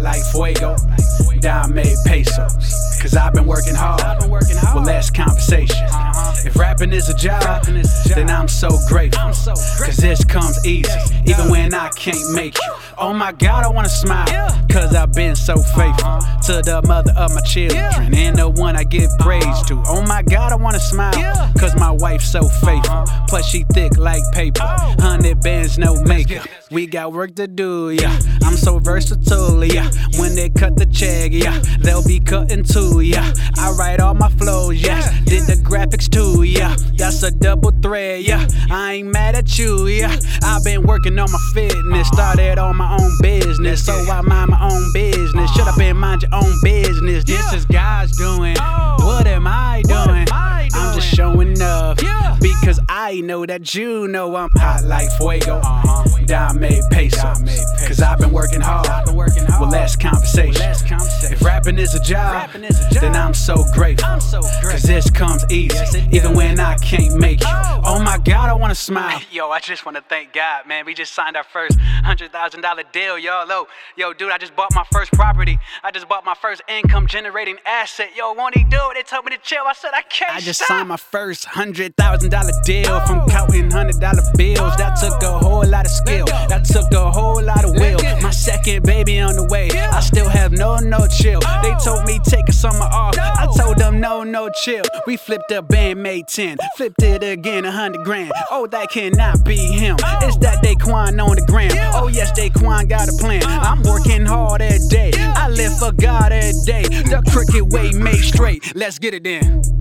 like fuego. Dame pesos. Cause I've been working hard with less compensation. If rapping is a job, then I'm so grateful. Cause this comes easy, when I can't make you. Oh my God, I wanna smile. Cause I've been so faithful to the mother of my children and the one I give praise to. Oh my God, I wanna smile. Cause my wife's so faithful. Plus, she thick like paper. Hundred bands, no makeup. We got work to do, yeah. I'm so versatile, yeah. When they cut the check, yeah, they'll be cutting too, yeah. I write all my flows, yes. Did the graphics too, yeah. That's a double thread, yeah. I ain't mad at you, yeah. I've been working on my fitness, started on my own business, so I mind my own business. Shut up and mind your own business. This is God's doing. What am I doing? I'm just showing up because I know that you know I'm hot like fuego. Dame pesos. Cause I've rapping is a job, is a job. then I'm so grateful. Cause this comes easy, even when I can't make it. Oh. oh my God, I wanna smile. Yo, I just wanna thank God, man. We just signed our first $100,000 deal, y'all. Yo, yo, dude, I just bought my first property. I just bought my first income generating asset. Yo, won't he do it? They told me to chill. I said, I can't. I just signed my first $100,000 deal from oh. counting $100 bills. That took a whole lot of skill. That took a whole lot of will. Second baby on the way. I still have no, no chill. They told me take a summer off. I told them no, no chill. We flipped a band, made 10. Flipped it again, a hundred grand. Oh, that cannot be him. It's that Daquan on the gram. Oh, yes, Daquan got a plan. Uh-huh. I'm working hard every day. I live for God every day. The crooked way made straight. Let's get it in.